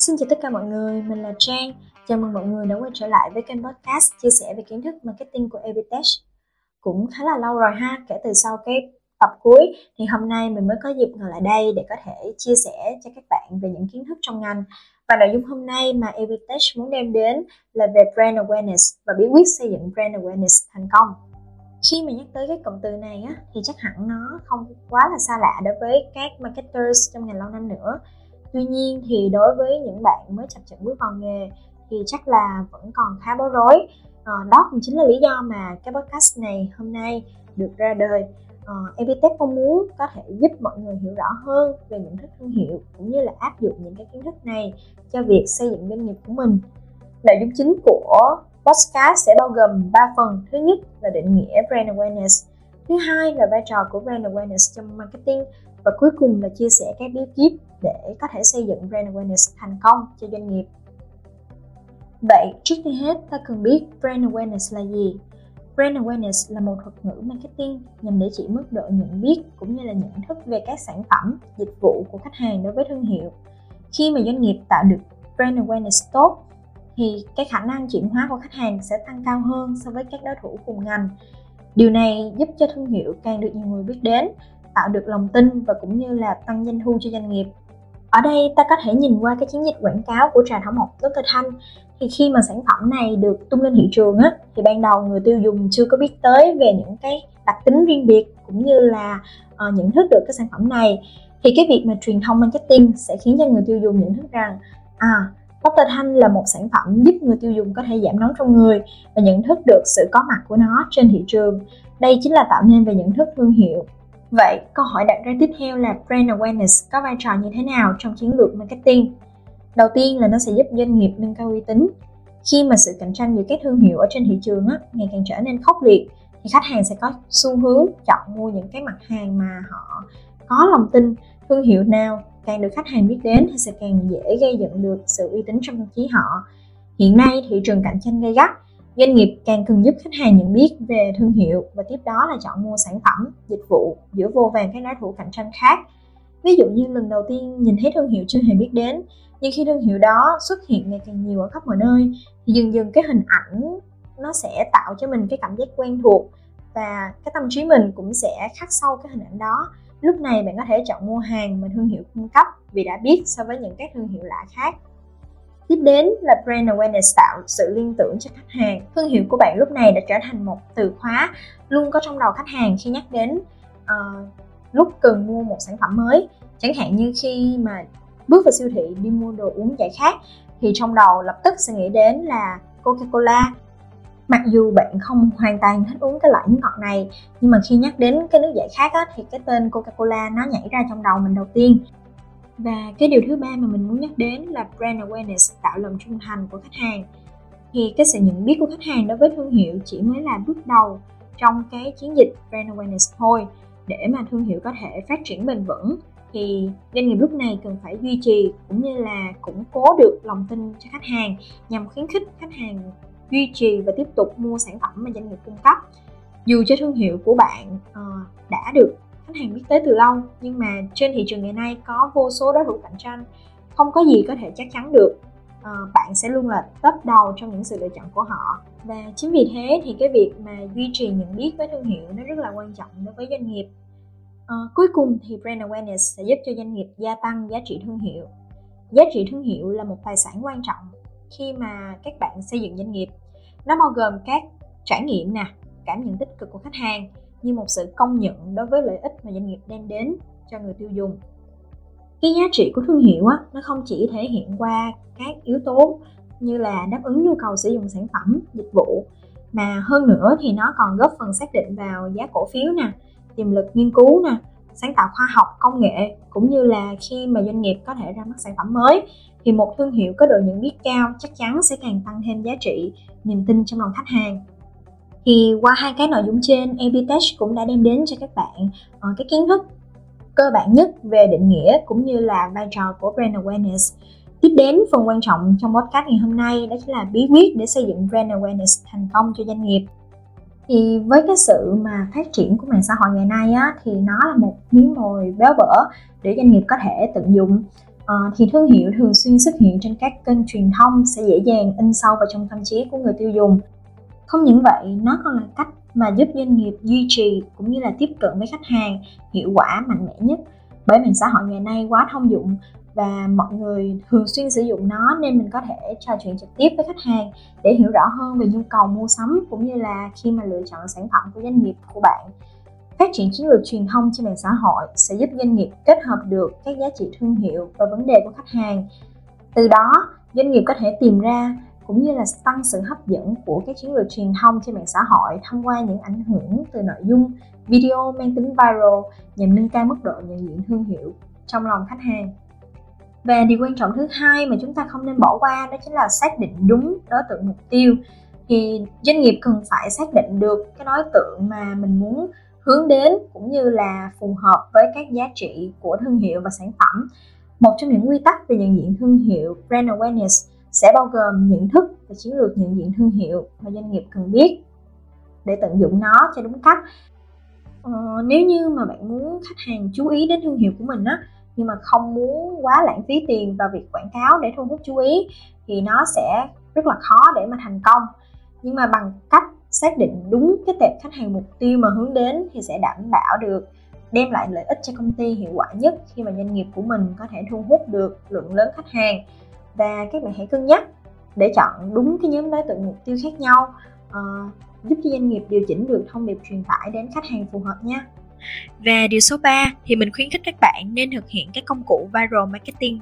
Xin chào tất cả mọi người, mình là Trang. Chào mừng mọi người đã quay trở lại với kênh podcast chia sẻ về kiến thức marketing của Evitech. Cũng khá là lâu rồi ha, kể từ sau cái tập cuối thì hôm nay mình mới có dịp ngồi lại đây để có thể chia sẻ cho các bạn về những kiến thức trong ngành. Và nội dung hôm nay mà Evitech muốn đem đến là về brand awareness và bí quyết xây dựng brand awareness thành công. Khi mà nhắc tới cái cụm từ này á, thì chắc hẳn nó không quá là xa lạ đối với các marketers trong ngành lâu năm nữa tuy nhiên thì đối với những bạn mới chập chững bước vào nghề thì chắc là vẫn còn khá bối rối. À, đó cũng chính là lý do mà cái podcast này hôm nay được ra đời. À, mong muốn có thể giúp mọi người hiểu rõ hơn về những thức thương hiệu cũng như là áp dụng những cái kiến thức này cho việc xây dựng doanh nghiệp của mình. Nội dung chính của podcast sẽ bao gồm 3 phần. Thứ nhất là định nghĩa brand awareness thứ hai là vai trò của brand awareness trong marketing và cuối cùng là chia sẻ các bí kíp để có thể xây dựng brand awareness thành công cho doanh nghiệp. Vậy, trước tiên hết, ta cần biết brand awareness là gì? Brand awareness là một thuật ngữ marketing nhằm để chỉ mức độ nhận biết cũng như là nhận thức về các sản phẩm, dịch vụ của khách hàng đối với thương hiệu. Khi mà doanh nghiệp tạo được brand awareness tốt, thì cái khả năng chuyển hóa của khách hàng sẽ tăng cao hơn so với các đối thủ cùng ngành. Điều này giúp cho thương hiệu càng được nhiều người biết đến tạo được lòng tin và cũng như là tăng doanh thu cho doanh nghiệp ở đây ta có thể nhìn qua cái chiến dịch quảng cáo của trà thảo mộc Dr. Thanh thì khi mà sản phẩm này được tung lên thị trường á thì ban đầu người tiêu dùng chưa có biết tới về những cái đặc tính riêng biệt cũng như là uh, nhận thức được cái sản phẩm này thì cái việc mà truyền thông marketing sẽ khiến cho người tiêu dùng nhận thức rằng à Dr. Thanh là một sản phẩm giúp người tiêu dùng có thể giảm nóng trong người và nhận thức được sự có mặt của nó trên thị trường. Đây chính là tạo nên về nhận thức thương hiệu Vậy, câu hỏi đặt ra tiếp theo là brand awareness có vai trò như thế nào trong chiến lược marketing? Đầu tiên là nó sẽ giúp doanh nghiệp nâng cao uy tín. Khi mà sự cạnh tranh giữa các thương hiệu ở trên thị trường á, ngày càng trở nên khốc liệt thì khách hàng sẽ có xu hướng chọn mua những cái mặt hàng mà họ có lòng tin thương hiệu nào càng được khách hàng biết đến thì sẽ càng dễ gây dựng được sự uy tín trong tâm trí họ. Hiện nay thị trường cạnh tranh gay gắt Doanh nghiệp càng cần giúp khách hàng nhận biết về thương hiệu và tiếp đó là chọn mua sản phẩm, dịch vụ giữa vô vàng các đối thủ cạnh tranh khác. Ví dụ như lần đầu tiên nhìn thấy thương hiệu chưa hề biết đến, nhưng khi thương hiệu đó xuất hiện ngày càng nhiều ở khắp mọi nơi thì dần dần cái hình ảnh nó sẽ tạo cho mình cái cảm giác quen thuộc và cái tâm trí mình cũng sẽ khắc sâu cái hình ảnh đó lúc này bạn có thể chọn mua hàng mà thương hiệu cung cấp vì đã biết so với những các thương hiệu lạ khác Tiếp đến là brand awareness tạo sự liên tưởng cho khách hàng. Thương hiệu của bạn lúc này đã trở thành một từ khóa luôn có trong đầu khách hàng khi nhắc đến uh, lúc cần mua một sản phẩm mới. Chẳng hạn như khi mà bước vào siêu thị đi mua đồ uống giải khát thì trong đầu lập tức sẽ nghĩ đến là Coca-Cola. Mặc dù bạn không hoàn toàn thích uống cái loại nước ngọt này nhưng mà khi nhắc đến cái nước giải khát á, thì cái tên Coca-Cola nó nhảy ra trong đầu mình đầu tiên và cái điều thứ ba mà mình muốn nhắc đến là brand awareness tạo lòng trung thành của khách hàng. Thì cái sự nhận biết của khách hàng đối với thương hiệu chỉ mới là bước đầu trong cái chiến dịch brand awareness thôi. Để mà thương hiệu có thể phát triển bền vững thì doanh nghiệp lúc này cần phải duy trì cũng như là củng cố được lòng tin cho khách hàng nhằm khuyến khích khách hàng duy trì và tiếp tục mua sản phẩm mà doanh nghiệp cung cấp. Dù cho thương hiệu của bạn uh, đã được khách hàng biết tới từ lâu nhưng mà trên thị trường ngày nay có vô số đối thủ cạnh tranh. Không có gì có thể chắc chắn được. À, bạn sẽ luôn là top đầu trong những sự lựa chọn của họ. Và chính vì thế thì cái việc mà duy trì nhận biết với thương hiệu nó rất là quan trọng đối với doanh nghiệp. À, cuối cùng thì brand awareness sẽ giúp cho doanh nghiệp gia tăng giá trị thương hiệu. Giá trị thương hiệu là một tài sản quan trọng khi mà các bạn xây dựng doanh nghiệp. Nó bao gồm các trải nghiệm nè cảm nhận tích cực của khách hàng như một sự công nhận đối với lợi ích mà doanh nghiệp đem đến cho người tiêu dùng. Cái giá trị của thương hiệu á, nó không chỉ thể hiện qua các yếu tố như là đáp ứng nhu cầu sử dụng sản phẩm, dịch vụ, mà hơn nữa thì nó còn góp phần xác định vào giá cổ phiếu nè, tiềm lực nghiên cứu nè, sáng tạo khoa học, công nghệ, cũng như là khi mà doanh nghiệp có thể ra mắt sản phẩm mới. Thì một thương hiệu có độ nhận biết cao chắc chắn sẽ càng tăng thêm giá trị, niềm tin trong lòng khách hàng thì qua hai cái nội dung trên Epitech cũng đã đem đến cho các bạn uh, cái kiến thức cơ bản nhất về định nghĩa cũng như là vai trò của brand awareness. Tiếp đến phần quan trọng trong podcast ngày hôm nay đó chính là bí quyết để xây dựng brand awareness thành công cho doanh nghiệp. Thì với cái sự mà phát triển của mạng xã hội ngày nay á, thì nó là một miếng mồi béo bở để doanh nghiệp có thể tận dụng. À, thì thương hiệu thường xuyên xuất hiện trên các kênh truyền thông sẽ dễ dàng in sâu vào trong tâm trí của người tiêu dùng không những vậy, nó còn là cách mà giúp doanh nghiệp duy trì cũng như là tiếp cận với khách hàng hiệu quả mạnh mẽ nhất. Bởi mạng xã hội ngày nay quá thông dụng và mọi người thường xuyên sử dụng nó nên mình có thể trò chuyện trực tiếp với khách hàng để hiểu rõ hơn về nhu cầu mua sắm cũng như là khi mà lựa chọn sản phẩm của doanh nghiệp của bạn. Phát triển chiến lược truyền thông trên mạng xã hội sẽ giúp doanh nghiệp kết hợp được các giá trị thương hiệu và vấn đề của khách hàng. Từ đó, doanh nghiệp có thể tìm ra cũng như là tăng sự hấp dẫn của các chiến lược truyền thông trên mạng xã hội thông qua những ảnh hưởng từ nội dung video mang tính viral nhằm nâng cao mức độ nhận diện thương hiệu trong lòng khách hàng. Và điều quan trọng thứ hai mà chúng ta không nên bỏ qua đó chính là xác định đúng đối tượng mục tiêu. Thì doanh nghiệp cần phải xác định được cái đối tượng mà mình muốn hướng đến cũng như là phù hợp với các giá trị của thương hiệu và sản phẩm. Một trong những quy tắc về nhận diện thương hiệu, brand awareness sẽ bao gồm nhận thức và chiến lược nhận diện thương hiệu mà doanh nghiệp cần biết để tận dụng nó cho đúng cách. Ờ, nếu như mà bạn muốn khách hàng chú ý đến thương hiệu của mình á nhưng mà không muốn quá lãng phí tiền vào việc quảng cáo để thu hút chú ý thì nó sẽ rất là khó để mà thành công. Nhưng mà bằng cách xác định đúng cái tệp khách hàng mục tiêu mà hướng đến thì sẽ đảm bảo được đem lại lợi ích cho công ty hiệu quả nhất khi mà doanh nghiệp của mình có thể thu hút được lượng lớn khách hàng và các bạn hãy cân nhắc để chọn đúng cái nhóm đối tượng mục tiêu khác nhau uh, giúp cho doanh nghiệp điều chỉnh được thông điệp truyền tải đến khách hàng phù hợp nha và điều số 3 thì mình khuyến khích các bạn nên thực hiện cái công cụ viral marketing.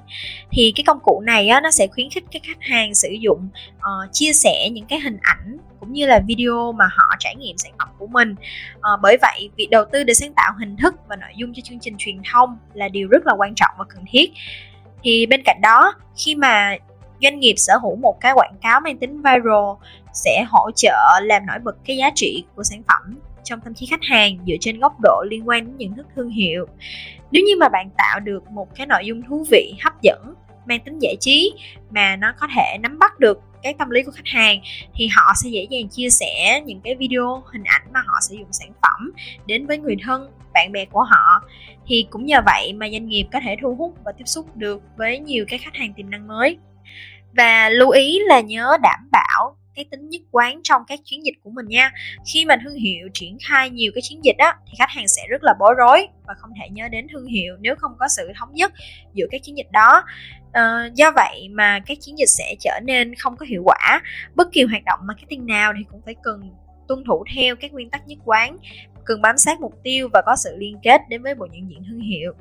Thì cái công cụ này á, nó sẽ khuyến khích các khách hàng sử dụng uh, chia sẻ những cái hình ảnh cũng như là video mà họ trải nghiệm sản phẩm của mình. Uh, bởi vậy việc đầu tư để sáng tạo hình thức và nội dung cho chương trình truyền thông là điều rất là quan trọng và cần thiết. Thì bên cạnh đó, khi mà doanh nghiệp sở hữu một cái quảng cáo mang tính viral, sẽ hỗ trợ làm nổi bật cái giá trị của sản phẩm trong tâm trí khách hàng dựa trên góc độ liên quan đến nhận thức thương hiệu. Nếu như mà bạn tạo được một cái nội dung thú vị, hấp dẫn mang tính giải trí mà nó có thể nắm bắt được cái tâm lý của khách hàng, thì họ sẽ dễ dàng chia sẻ những cái video, hình ảnh mà họ sử dụng sản phẩm đến với người thân, bạn bè của họ. Thì cũng nhờ vậy mà doanh nghiệp có thể thu hút và tiếp xúc được với nhiều cái khách hàng tiềm năng mới. Và lưu ý là nhớ đảm bảo cái tính nhất quán trong các chiến dịch của mình nha. Khi mà thương hiệu triển khai nhiều cái chiến dịch á thì khách hàng sẽ rất là bối rối và không thể nhớ đến thương hiệu nếu không có sự thống nhất giữa các chiến dịch đó. À, do vậy mà các chiến dịch sẽ trở nên không có hiệu quả. Bất kỳ hoạt động marketing nào thì cũng phải cần tuân thủ theo các nguyên tắc nhất quán cần bám sát mục tiêu và có sự liên kết đến với bộ nhận diện thương hiệu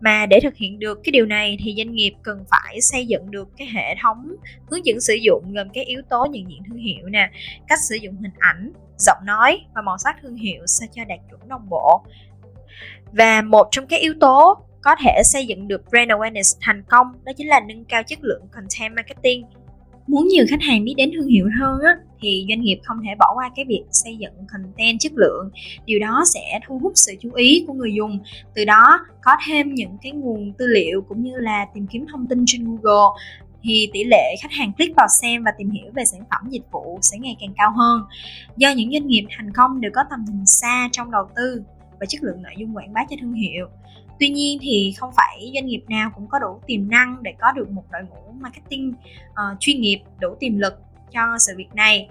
mà để thực hiện được cái điều này thì doanh nghiệp cần phải xây dựng được cái hệ thống hướng dẫn sử dụng gồm các yếu tố nhận diện thương hiệu nè, cách sử dụng hình ảnh, giọng nói và màu sắc thương hiệu sao cho đạt chuẩn đồng bộ. Và một trong các yếu tố có thể xây dựng được brand awareness thành công đó chính là nâng cao chất lượng content marketing muốn nhiều khách hàng biết đến thương hiệu hơn á, thì doanh nghiệp không thể bỏ qua cái việc xây dựng content chất lượng. Điều đó sẽ thu hút sự chú ý của người dùng. Từ đó có thêm những cái nguồn tư liệu cũng như là tìm kiếm thông tin trên google thì tỷ lệ khách hàng click vào xem và tìm hiểu về sản phẩm dịch vụ sẽ ngày càng cao hơn. Do những doanh nghiệp thành công đều có tầm nhìn xa trong đầu tư và chất lượng nội dung quảng bá cho thương hiệu. Tuy nhiên thì không phải doanh nghiệp nào cũng có đủ tiềm năng để có được một đội ngũ marketing uh, chuyên nghiệp đủ tiềm lực cho sự việc này.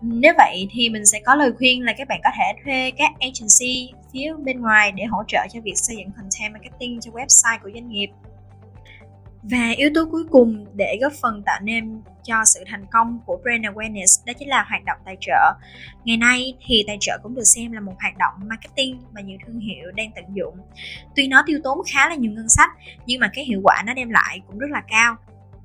Nếu vậy thì mình sẽ có lời khuyên là các bạn có thể thuê các agency phía bên ngoài để hỗ trợ cho việc xây dựng content marketing cho website của doanh nghiệp và yếu tố cuối cùng để góp phần tạo nên cho sự thành công của brand awareness đó chính là hoạt động tài trợ. Ngày nay thì tài trợ cũng được xem là một hoạt động marketing mà nhiều thương hiệu đang tận dụng. Tuy nó tiêu tốn khá là nhiều ngân sách nhưng mà cái hiệu quả nó đem lại cũng rất là cao.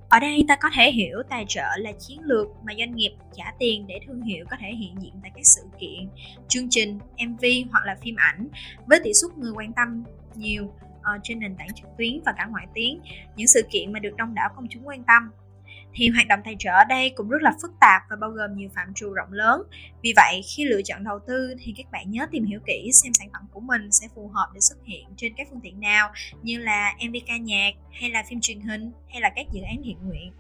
Ở đây ta có thể hiểu tài trợ là chiến lược mà doanh nghiệp trả tiền để thương hiệu có thể hiện diện tại các sự kiện, chương trình, MV hoặc là phim ảnh với tỷ suất người quan tâm nhiều uh, trên nền tảng trực tuyến và cả ngoại tuyến. Những sự kiện mà được đông đảo công chúng quan tâm thì hoạt động tài trợ ở đây cũng rất là phức tạp và bao gồm nhiều phạm trù rộng lớn. Vì vậy, khi lựa chọn đầu tư thì các bạn nhớ tìm hiểu kỹ xem sản phẩm của mình sẽ phù hợp để xuất hiện trên các phương tiện nào như là MV ca nhạc hay là phim truyền hình hay là các dự án thiện nguyện.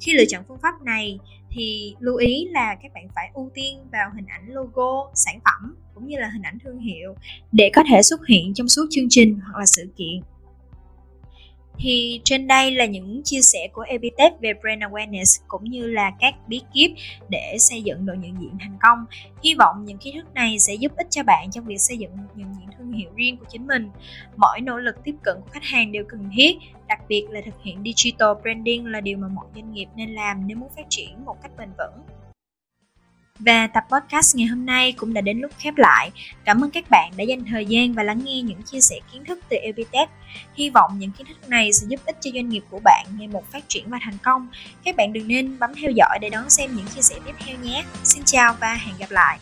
Khi lựa chọn phương pháp này thì lưu ý là các bạn phải ưu tiên vào hình ảnh logo, sản phẩm cũng như là hình ảnh thương hiệu để có thể xuất hiện trong suốt chương trình hoặc là sự kiện thì trên đây là những chia sẻ của Epitech về brand awareness cũng như là các bí kíp để xây dựng đội nhận diện thành công. Hy vọng những kiến thức này sẽ giúp ích cho bạn trong việc xây dựng một nhận diện thương hiệu riêng của chính mình. Mọi nỗ lực tiếp cận của khách hàng đều cần thiết, đặc biệt là thực hiện digital branding là điều mà mọi doanh nghiệp nên làm nếu muốn phát triển một cách bền vững. Và tập podcast ngày hôm nay cũng đã đến lúc khép lại. Cảm ơn các bạn đã dành thời gian và lắng nghe những chia sẻ kiến thức từ Epitech. Hy vọng những kiến thức này sẽ giúp ích cho doanh nghiệp của bạn ngày một phát triển và thành công. Các bạn đừng nên bấm theo dõi để đón xem những chia sẻ tiếp theo nhé. Xin chào và hẹn gặp lại.